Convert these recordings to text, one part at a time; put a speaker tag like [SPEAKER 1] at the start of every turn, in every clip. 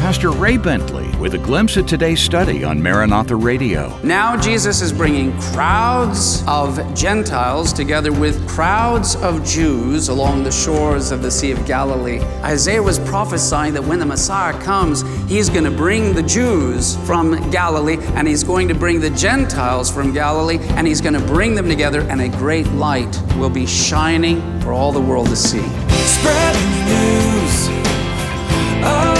[SPEAKER 1] Pastor Ray Bentley with a glimpse at today's study on Maranatha Radio.
[SPEAKER 2] Now, Jesus is bringing crowds of Gentiles together with crowds of Jews along the shores of the Sea of Galilee. Isaiah was prophesying that when the Messiah comes, he's going to bring the Jews from Galilee and he's going to bring the Gentiles from Galilee and he's going to bring them together, and a great light will be shining for all the world to see.
[SPEAKER 3] Spread the news. All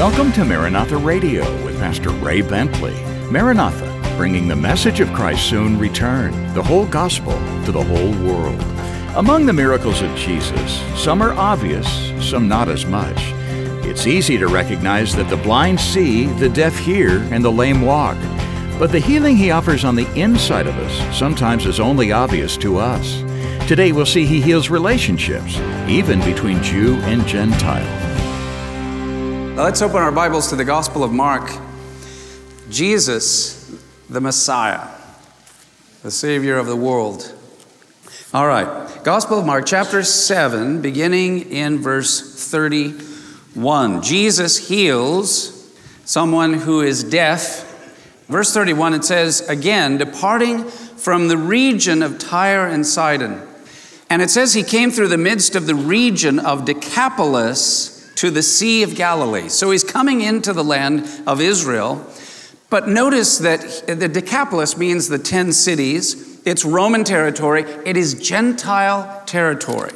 [SPEAKER 1] Welcome to Maranatha Radio with Pastor Ray Bentley. Maranatha, bringing the message of Christ's soon return, the whole gospel to the whole world. Among the miracles of Jesus, some are obvious, some not as much. It's easy to recognize that the blind see, the deaf hear, and the lame walk. But the healing he offers on the inside of us sometimes is only obvious to us. Today we'll see he heals relationships, even between Jew and Gentile.
[SPEAKER 2] Let's open our Bibles to the Gospel of Mark. Jesus, the Messiah, the Savior of the world. All right, Gospel of Mark, chapter 7, beginning in verse 31. Jesus heals someone who is deaf. Verse 31, it says, again, departing from the region of Tyre and Sidon. And it says he came through the midst of the region of Decapolis to the Sea of Galilee. So he's coming into the land of Israel. But notice that the Decapolis means the 10 cities. It's Roman territory, it is Gentile territory.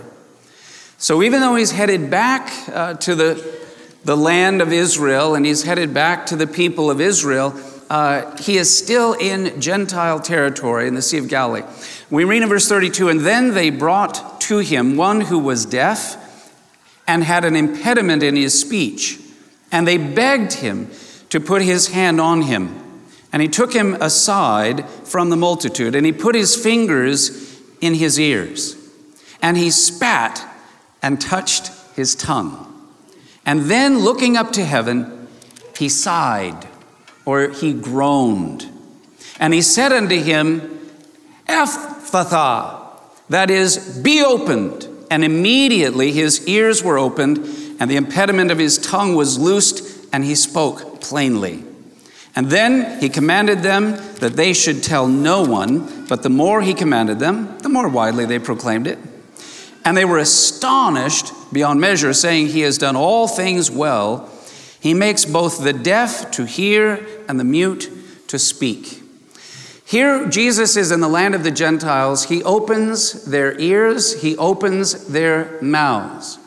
[SPEAKER 2] So even though he's headed back uh, to the, the land of Israel and he's headed back to the people of Israel, uh, he is still in Gentile territory in the Sea of Galilee. We read in verse 32 And then they brought to him one who was deaf and had an impediment in his speech, and they begged him to put his hand on him. And he took him aside from the multitude, and he put his fingers in his ears, and he spat and touched his tongue. And then, looking up to heaven, he sighed, or he groaned. And he said unto him, Ephphatha, that is, be opened. And immediately his ears were opened, and the impediment of his tongue was loosed, and he spoke plainly. And then he commanded them that they should tell no one, but the more he commanded them, the more widely they proclaimed it. And they were astonished beyond measure, saying, He has done all things well. He makes both the deaf to hear and the mute to speak. Here, Jesus is in the land of the Gentiles. He opens their ears, he opens their mouths.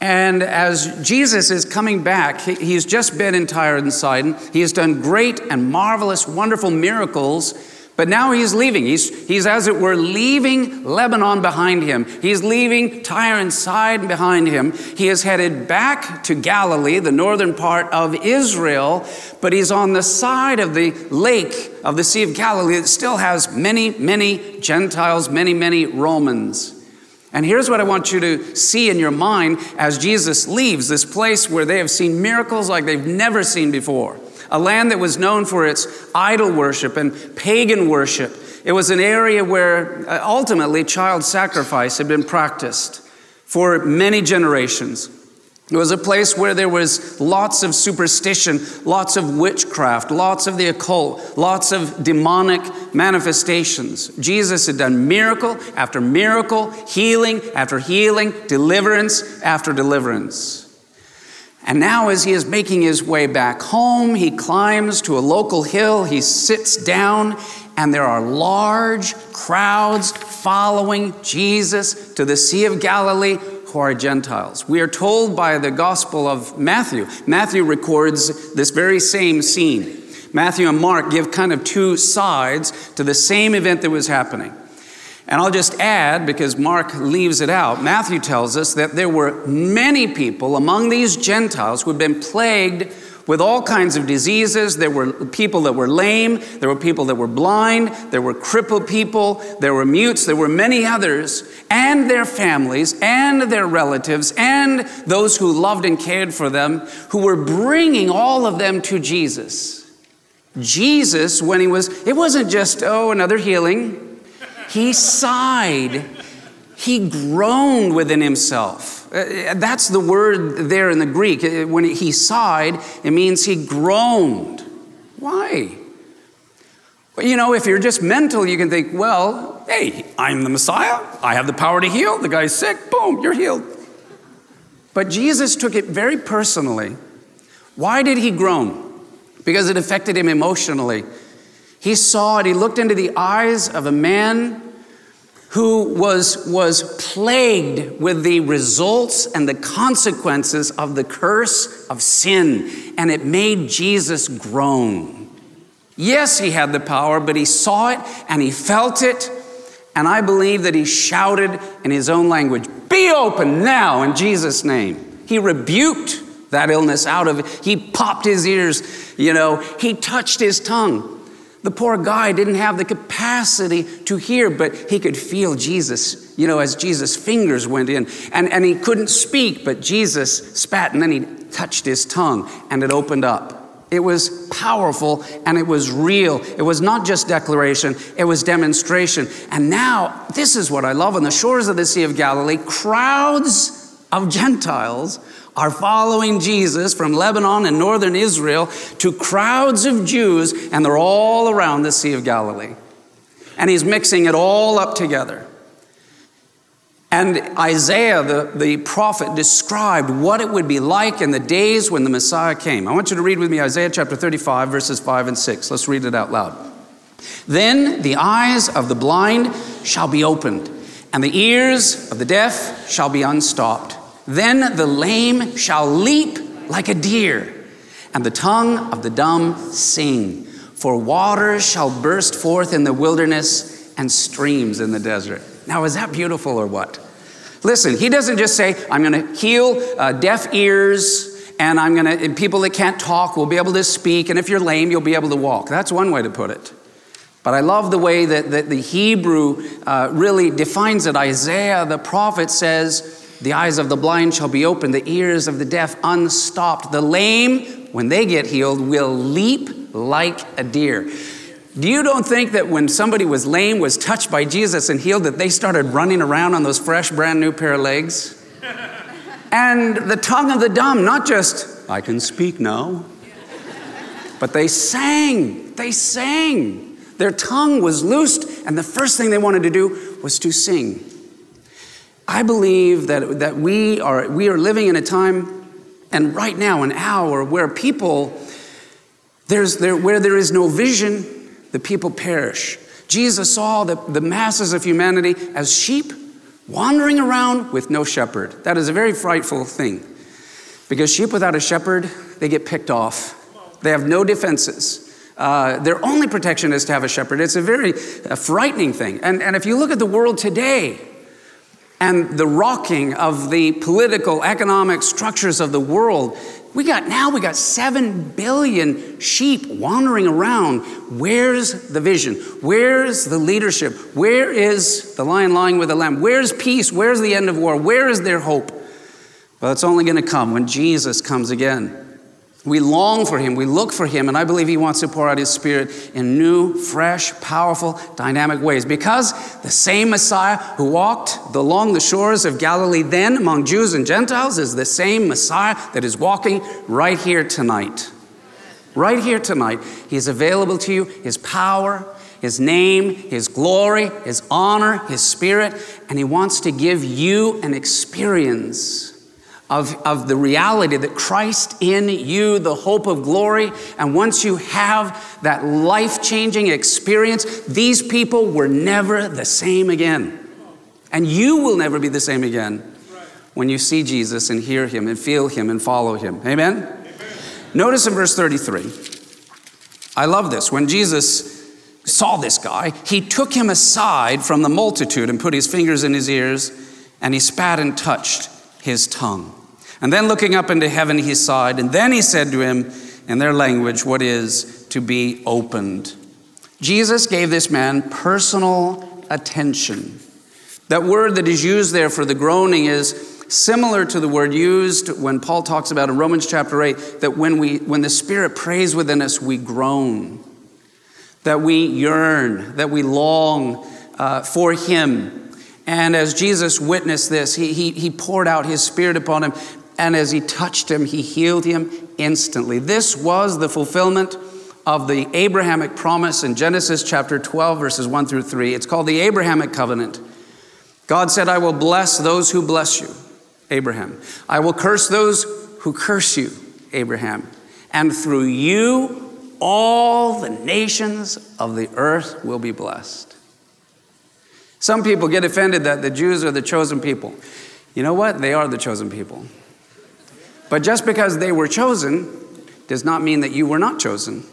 [SPEAKER 2] And as Jesus is coming back, he- he's just been in Tyre and Sidon. He has done great and marvelous, wonderful miracles, but now he's leaving. He's, he's, as it were, leaving Lebanon behind him. He's leaving Tyre and Sidon behind him. He is headed back to Galilee, the northern part of Israel, but he's on the side of the lake of the Sea of Galilee that still has many, many Gentiles, many, many Romans. And here's what I want you to see in your mind as Jesus leaves this place where they have seen miracles like they've never seen before. A land that was known for its idol worship and pagan worship. It was an area where uh, ultimately child sacrifice had been practiced for many generations. It was a place where there was lots of superstition, lots of witchcraft, lots of the occult, lots of demonic manifestations. Jesus had done miracle after miracle, healing after healing, deliverance after deliverance. And now, as he is making his way back home, he climbs to a local hill, he sits down, and there are large crowds following Jesus to the Sea of Galilee who are Gentiles. We are told by the Gospel of Matthew. Matthew records this very same scene. Matthew and Mark give kind of two sides to the same event that was happening. And I'll just add, because Mark leaves it out, Matthew tells us that there were many people among these Gentiles who had been plagued with all kinds of diseases. There were people that were lame, there were people that were blind, there were crippled people, there were mutes, there were many others, and their families, and their relatives, and those who loved and cared for them, who were bringing all of them to Jesus. Jesus, when he was, it wasn't just, oh, another healing. He sighed. He groaned within himself. Uh, That's the word there in the Greek. Uh, When he sighed, it means he groaned. Why? You know, if you're just mental, you can think, well, hey, I'm the Messiah. I have the power to heal. The guy's sick. Boom, you're healed. But Jesus took it very personally. Why did he groan? Because it affected him emotionally. He saw it, he looked into the eyes of a man who was, was plagued with the results and the consequences of the curse of sin, and it made Jesus groan. Yes, he had the power, but he saw it and he felt it, and I believe that he shouted in his own language, Be open now in Jesus' name. He rebuked that illness out of it. He popped his ears, you know, he touched his tongue. The poor guy didn't have the capacity to hear, but he could feel Jesus, you know, as Jesus' fingers went in. And, and he couldn't speak, but Jesus spat and then he touched his tongue and it opened up. It was powerful and it was real. It was not just declaration, it was demonstration. And now, this is what I love on the shores of the Sea of Galilee, crowds of Gentiles are following Jesus from Lebanon and northern Israel to crowds of Jews, and they're all around the Sea of Galilee. And he's mixing it all up together. And Isaiah, the, the prophet, described what it would be like in the days when the Messiah came. I want you to read with me Isaiah chapter 35, verses 5 and 6. Let's read it out loud. Then the eyes of the blind shall be opened, and the ears of the deaf shall be unstopped. Then the lame shall leap like a deer, and the tongue of the dumb sing. For waters shall burst forth in the wilderness and streams in the desert. Now, is that beautiful or what? Listen, he doesn't just say, I'm going to heal uh, deaf ears, and I'm going to, people that can't talk will be able to speak, and if you're lame, you'll be able to walk. That's one way to put it. But I love the way that, that the Hebrew uh, really defines it. Isaiah, the prophet, says, The eyes of the blind shall be opened, the ears of the deaf unstopped. The lame, when they get healed, will leap like a deer. Do you don't think that when somebody was lame, was touched by Jesus and healed, that they started running around on those fresh, brand new pair of legs? and the tongue of the dumb, not just, I can speak now, but they sang. They sang. Their tongue was loosed, and the first thing they wanted to do was to sing. I believe that, that we, are, we are living in a time, and right now, an hour, where people, there's, there, where there is no vision, the people perish. Jesus saw the, the masses of humanity as sheep wandering around with no shepherd. That is a very frightful thing. Because sheep without a shepherd, they get picked off. They have no defenses. Uh, their only protection is to have a shepherd. It's a very uh, frightening thing. And, and if you look at the world today and the rocking of the political, economic structures of the world, we got now we got 7 billion sheep wandering around. Where's the vision? Where's the leadership? Where is the lion lying with the lamb? Where's peace? Where's the end of war? Where is their hope? Well, it's only going to come when Jesus comes again. We long for him, we look for him, and I believe he wants to pour out his spirit in new, fresh, powerful, dynamic ways. Because the same Messiah who walked along the shores of Galilee then among Jews and Gentiles is the same Messiah that is walking right here tonight. Right here tonight. He is available to you, his power, his name, his glory, his honor, his spirit, and he wants to give you an experience of, of the reality that Christ in you, the hope of glory. And once you have that life changing experience, these people were never the same again. And you will never be the same again when you see Jesus and hear him and feel him and follow him. Amen? Notice in verse 33, I love this. When Jesus saw this guy, he took him aside from the multitude and put his fingers in his ears, and he spat and touched his tongue. And then looking up into heaven, he sighed, and then he said to him, in their language, what is to be opened. Jesus gave this man personal attention. That word that is used there for the groaning is similar to the word used when Paul talks about in Romans chapter 8 that when we when the spirit prays within us we groan that we yearn that we long uh, for him and as Jesus witnessed this he, he, he poured out his spirit upon him and as he touched him he healed him instantly this was the fulfillment of the Abrahamic promise in Genesis chapter 12 verses 1 through 3 it's called the Abrahamic covenant God said I will bless those who bless you Abraham. I will curse those who curse you, Abraham. And through you, all the nations of the earth will be blessed. Some people get offended that the Jews are the chosen people. You know what? They are the chosen people. But just because they were chosen does not mean that you were not chosen.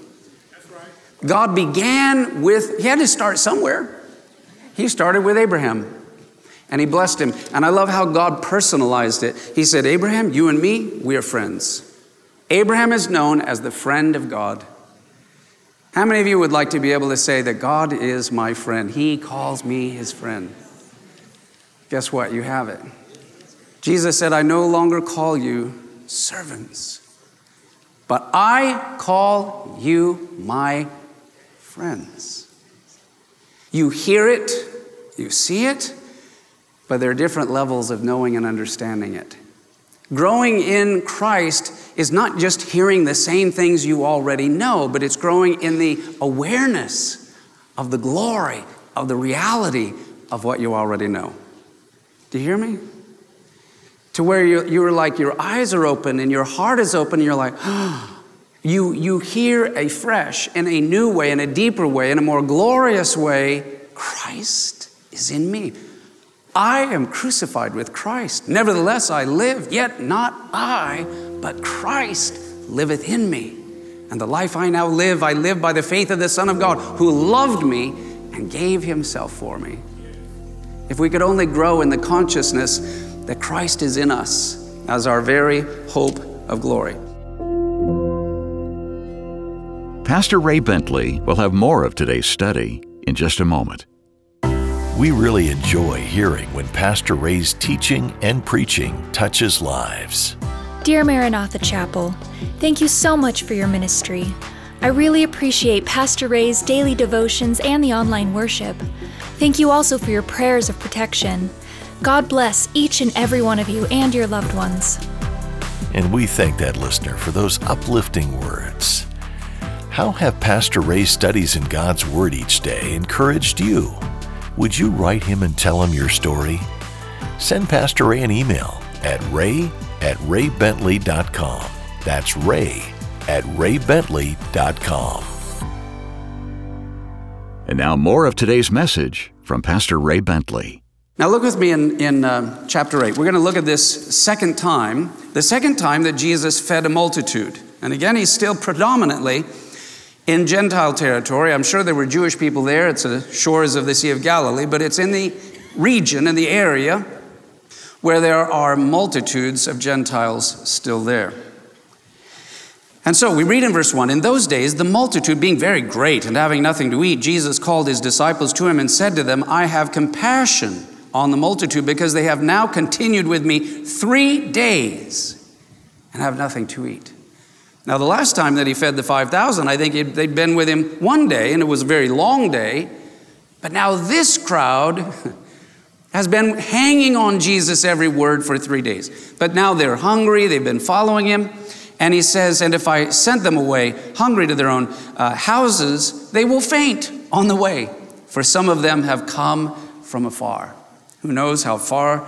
[SPEAKER 2] God began with, He had to start somewhere. He started with Abraham. And he blessed him. And I love how God personalized it. He said, Abraham, you and me, we are friends. Abraham is known as the friend of God. How many of you would like to be able to say that God is my friend? He calls me his friend. Guess what? You have it. Jesus said, I no longer call you servants, but I call you my friends. You hear it, you see it, but there are different levels of knowing and understanding it. Growing in Christ is not just hearing the same things you already know, but it's growing in the awareness of the glory, of the reality of what you already know. Do you hear me? To where you, you're like, your eyes are open and your heart is open, and you're like, you, you hear a fresh, in a new way, in a deeper way, in a more glorious way, Christ is in me. I am crucified with Christ. Nevertheless, I live, yet not I, but Christ liveth in me. And the life I now live, I live by the faith of the Son of God, who loved me and gave himself for me. If we could only grow in the consciousness that Christ is in us as our very hope of glory.
[SPEAKER 1] Pastor Ray Bentley will have more of today's study in just a moment.
[SPEAKER 4] We really enjoy hearing when Pastor Ray's teaching and preaching touches lives.
[SPEAKER 5] Dear Maranatha Chapel, thank you so much for your ministry. I really appreciate Pastor Ray's daily devotions and the online worship. Thank you also for your prayers of protection. God bless each and every one of you and your loved ones.
[SPEAKER 4] And we thank that listener for those uplifting words. How have Pastor Ray's studies in God's Word each day encouraged you? Would you write him and tell him your story? Send Pastor Ray an email at ray at raybentley.com. That's ray at raybentley.com.
[SPEAKER 1] And now, more of today's message from Pastor Ray Bentley.
[SPEAKER 2] Now, look with me in, in uh, chapter 8. We're going to look at this second time, the second time that Jesus fed a multitude. And again, he's still predominantly in Gentile territory. I'm sure there were Jewish people there. It's the shores of the Sea of Galilee, but it's in the region, in the area where there are multitudes of Gentiles still there. And so we read in verse 1 In those days, the multitude being very great and having nothing to eat, Jesus called his disciples to him and said to them, I have compassion on the multitude because they have now continued with me three days and have nothing to eat. Now, the last time that he fed the 5,000, I think they'd been with him one day, and it was a very long day. But now this crowd has been hanging on Jesus' every word for three days. But now they're hungry, they've been following him. And he says, And if I sent them away hungry to their own uh, houses, they will faint on the way, for some of them have come from afar. Who knows how far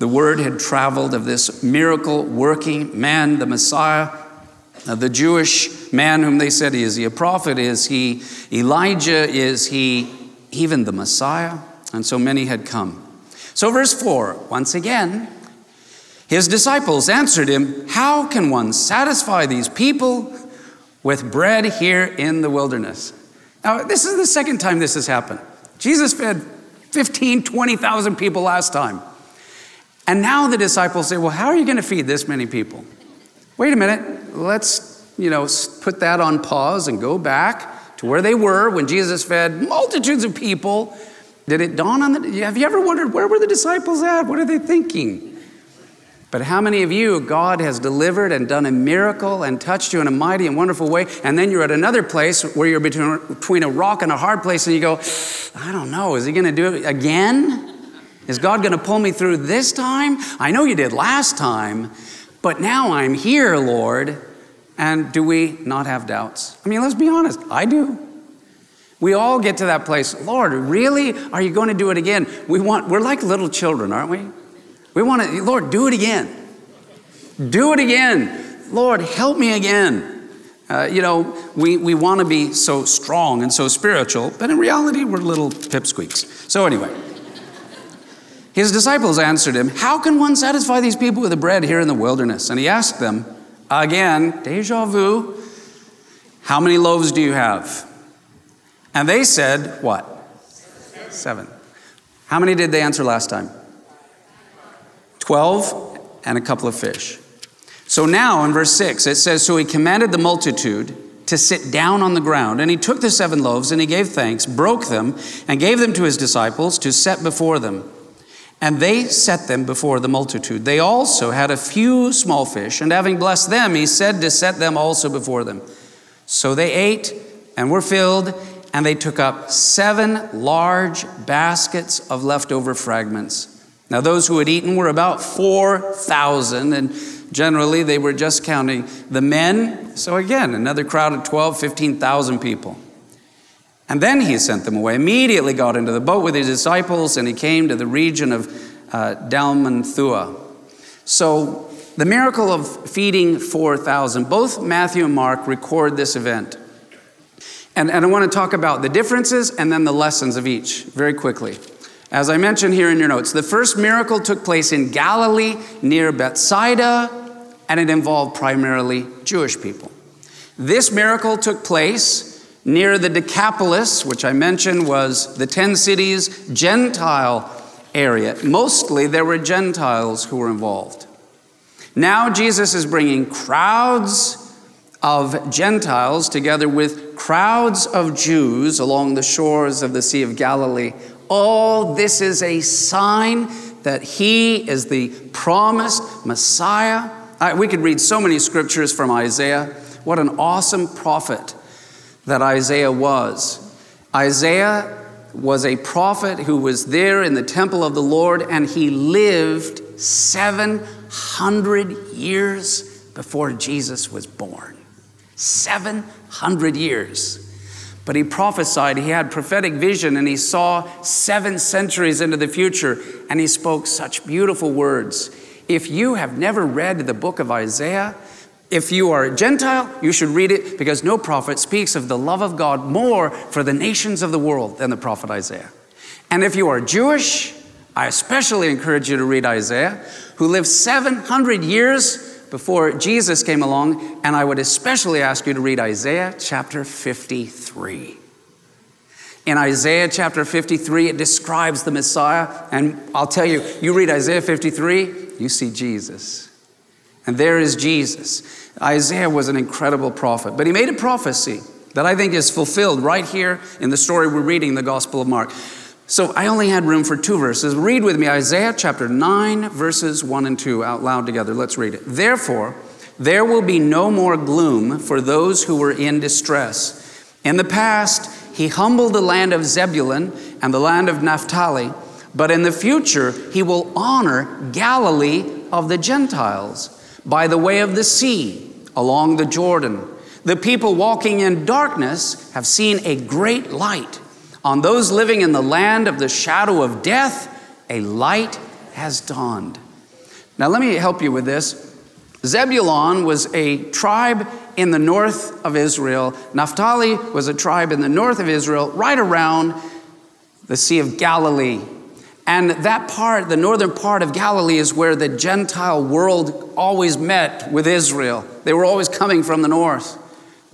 [SPEAKER 2] the word had traveled of this miracle working man, the Messiah the Jewish man whom they said, Is he a prophet? Is he Elijah? Is he even the Messiah? And so many had come. So, verse 4, once again, his disciples answered him, How can one satisfy these people with bread here in the wilderness? Now, this is the second time this has happened. Jesus fed 15, 20,000 people last time. And now the disciples say, Well, how are you going to feed this many people? Wait a minute, let's you know, put that on pause and go back to where they were when Jesus fed multitudes of people. Did it dawn on the, have you ever wondered where were the disciples at? What are they thinking? But how many of you, God has delivered and done a miracle and touched you in a mighty and wonderful way, and then you're at another place where you're between, between a rock and a hard place, and you go, I don't know, is he going to do it again? Is God going to pull me through this time? I know you did last time, but now I'm here, Lord. And do we not have doubts? I mean, let's be honest, I do. We all get to that place. Lord, really? Are you going to do it again? We want, we're like little children, aren't we? We want to, Lord, do it again. Do it again. Lord, help me again. Uh, you know, we, we want to be so strong and so spiritual, but in reality, we're little pipsqueaks. So, anyway, his disciples answered him, How can one satisfy these people with the bread here in the wilderness? And he asked them, again, deja vu, how many loaves do you have? And they said, What? Seven. How many did they answer last time? Twelve and a couple of fish. So now in verse 6, it says, So he commanded the multitude to sit down on the ground. And he took the seven loaves and he gave thanks, broke them, and gave them to his disciples to set before them. And they set them before the multitude. They also had a few small fish, and having blessed them, he said to set them also before them. So they ate and were filled, and they took up seven large baskets of leftover fragments. Now, those who had eaten were about 4,000, and generally they were just counting the men. So, again, another crowd of 12, 15,000 people. And then he sent them away, immediately got into the boat with his disciples, and he came to the region of uh, Dalmanutha. So, the miracle of feeding 4,000, both Matthew and Mark record this event. And, and I want to talk about the differences and then the lessons of each very quickly. As I mentioned here in your notes, the first miracle took place in Galilee near Bethsaida, and it involved primarily Jewish people. This miracle took place near the Decapolis, which I mentioned was the 10 cities Gentile area. Mostly there were Gentiles who were involved. Now Jesus is bringing crowds of Gentiles together with crowds of Jews along the shores of the Sea of Galilee. All this is a sign that he is the promised Messiah. I- we could read so many scriptures from Isaiah. What an awesome prophet that Isaiah was. Isaiah was a prophet who was there in the temple of the Lord, and he lived 700 years before Jesus was born. 700 years. But he prophesied, he had prophetic vision, and he saw seven centuries into the future, and he spoke such beautiful words. If you have never read the book of Isaiah, if you are a Gentile, you should read it because no prophet speaks of the love of God more for the nations of the world than the prophet Isaiah. And if you are Jewish, I especially encourage you to read Isaiah, who lived 700 years before Jesus came along, and I would especially ask you to read Isaiah chapter 53. In Isaiah chapter 53, it describes the Messiah, and I'll tell you, you read Isaiah 53, you see Jesus. And there is Jesus. Isaiah was an incredible prophet, but he made a prophecy that I think is fulfilled right here in the story we're reading, the Gospel of Mark. So I only had room for two verses. Read with me Isaiah chapter 9, verses 1 and 2 out loud together. Let's read it. Therefore, there will be no more gloom for those who were in distress. In the past, he humbled the land of Zebulun and the land of Naphtali, but in the future, he will honor Galilee of the Gentiles by the way of the sea along the Jordan. The people walking in darkness have seen a great light. On those living in the land of the shadow of death, a light has dawned. Now, let me help you with this. Zebulon was a tribe in the north of Israel. Naphtali was a tribe in the north of Israel, right around the Sea of Galilee. And that part, the northern part of Galilee, is where the Gentile world always met with Israel. They were always coming from the north.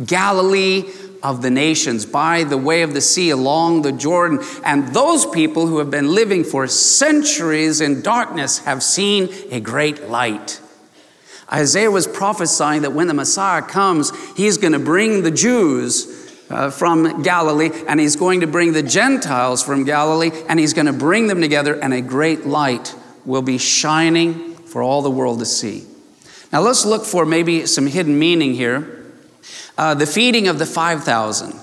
[SPEAKER 2] Galilee of the nations, by the way of the sea, along the Jordan. And those people who have been living for centuries in darkness have seen a great light. Isaiah was prophesying that when the Messiah comes, he's going to bring the Jews uh, from Galilee, and he's going to bring the Gentiles from Galilee, and he's going to bring them together, and a great light will be shining for all the world to see. Now, let's look for maybe some hidden meaning here. Uh, the feeding of the 5,000.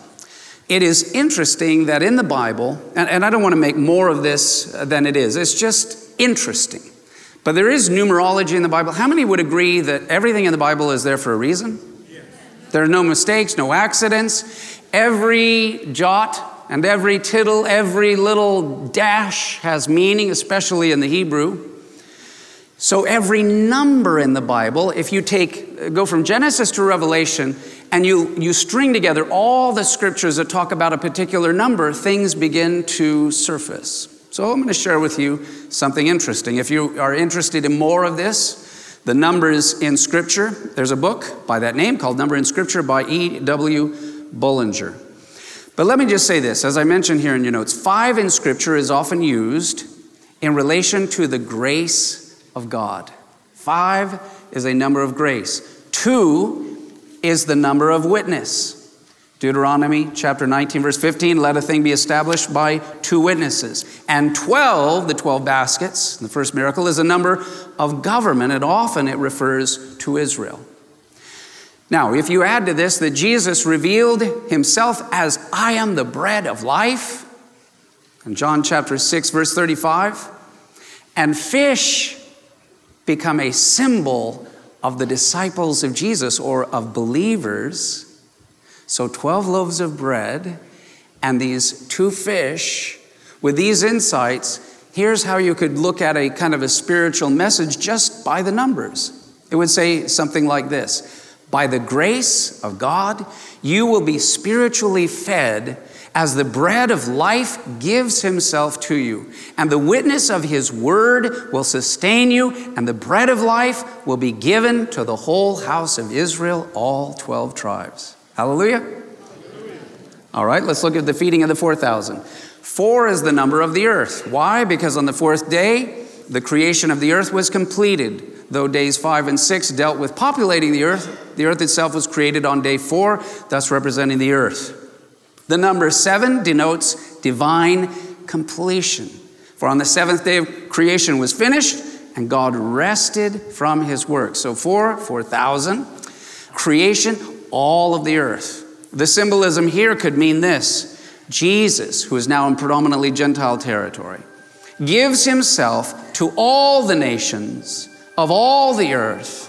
[SPEAKER 2] It is interesting that in the Bible, and, and I don't want to make more of this than it is, it's just interesting. But there is numerology in the Bible. How many would agree that everything in the Bible is there for a reason? Yes. There are no mistakes, no accidents. Every jot and every tittle, every little dash has meaning, especially in the Hebrew. So every number in the Bible, if you take uh, go from Genesis to Revelation and you, you string together all the scriptures that talk about a particular number, things begin to surface. So I'm going to share with you something interesting. If you are interested in more of this, the numbers in Scripture, there's a book by that name called Number in Scripture by E.W. Bullinger. But let me just say this, as I mentioned here in your notes, five in Scripture is often used in relation to the grace of God. Five is a number of grace. Two is the number of witness. Deuteronomy chapter 19, verse 15, let a thing be established by two witnesses. And 12, the 12 baskets, the first miracle, is a number of government, and often it refers to Israel. Now, if you add to this that Jesus revealed himself as I am the bread of life, in John chapter 6, verse 35, and fish become a symbol of the disciples of Jesus or of believers so 12 loaves of bread and these two fish. With these insights, here's how you could look at a kind of a spiritual message just by the numbers. It would say something like this By the grace of God, you will be spiritually fed as the bread of life gives himself to you. And the witness of his word will sustain you, and the bread of life will be given to the whole house of Israel, all 12 tribes. Hallelujah? All right, let's look at the feeding of the 4,000. Four is the number of the earth. Why? Because on the fourth day, the creation of the earth was completed. Though days five and six dealt with populating the earth, the earth itself was created on day four, thus representing the earth. The number seven denotes divine completion. For on the seventh day of creation was finished, and God rested from his work. So four, 4,000. Creation, all of the earth. The symbolism here could mean this Jesus, who is now in predominantly Gentile territory, gives himself to all the nations of all the earth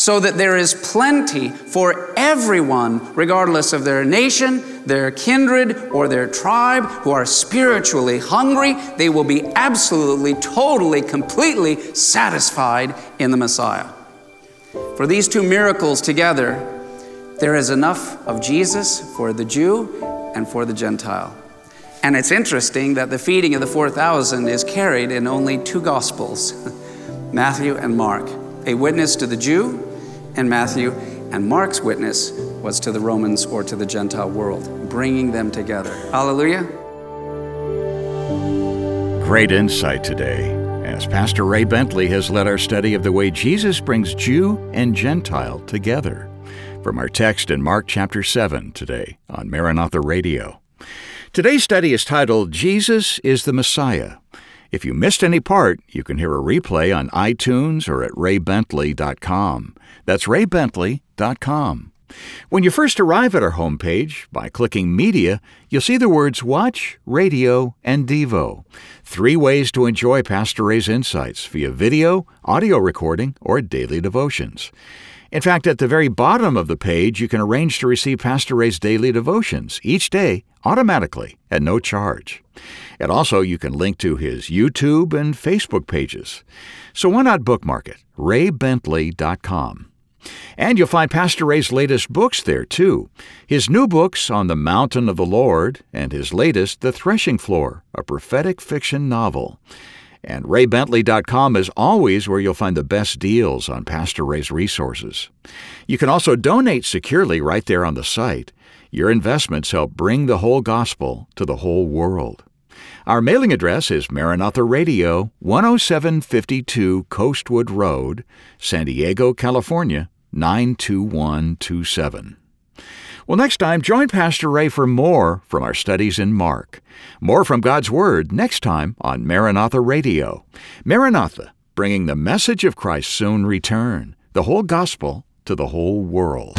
[SPEAKER 2] so that there is plenty for everyone, regardless of their nation, their kindred, or their tribe, who are spiritually hungry. They will be absolutely, totally, completely satisfied in the Messiah. For these two miracles together, there is enough of Jesus for the Jew and for the Gentile. And it's interesting that the feeding of the 4,000 is carried in only two Gospels Matthew and Mark. A witness to the Jew and Matthew, and Mark's witness was to the Romans or to the Gentile world, bringing them together. Hallelujah.
[SPEAKER 1] Great insight today as Pastor Ray Bentley has led our study of the way Jesus brings Jew and Gentile together from our text in Mark chapter 7 today on Maranatha Radio. Today's study is titled Jesus is the Messiah. If you missed any part, you can hear a replay on iTunes or at raybentley.com. That's raybentley.com. When you first arrive at our homepage, by clicking Media, you'll see the words Watch, Radio, and Devo. Three ways to enjoy Pastor Ray's insights via video, audio recording, or daily devotions. In fact, at the very bottom of the page, you can arrange to receive Pastor Ray's daily devotions each day automatically at no charge. And also, you can link to his YouTube and Facebook pages. So why not bookmark it? raybentley.com. And you'll find Pastor Ray's latest books there, too. His new books, On the Mountain of the Lord, and his latest, The Threshing Floor, a prophetic fiction novel. And raybentley.com is always where you'll find the best deals on Pastor Ray's resources. You can also donate securely right there on the site. Your investments help bring the whole gospel to the whole world. Our mailing address is Maranatha Radio, 10752 Coastwood Road, San Diego, California, 92127. Well, next time, join Pastor Ray for more from our studies in Mark. More from God's Word next time on Maranatha Radio. Maranatha, bringing the message of Christ's soon return, the whole gospel to the whole world.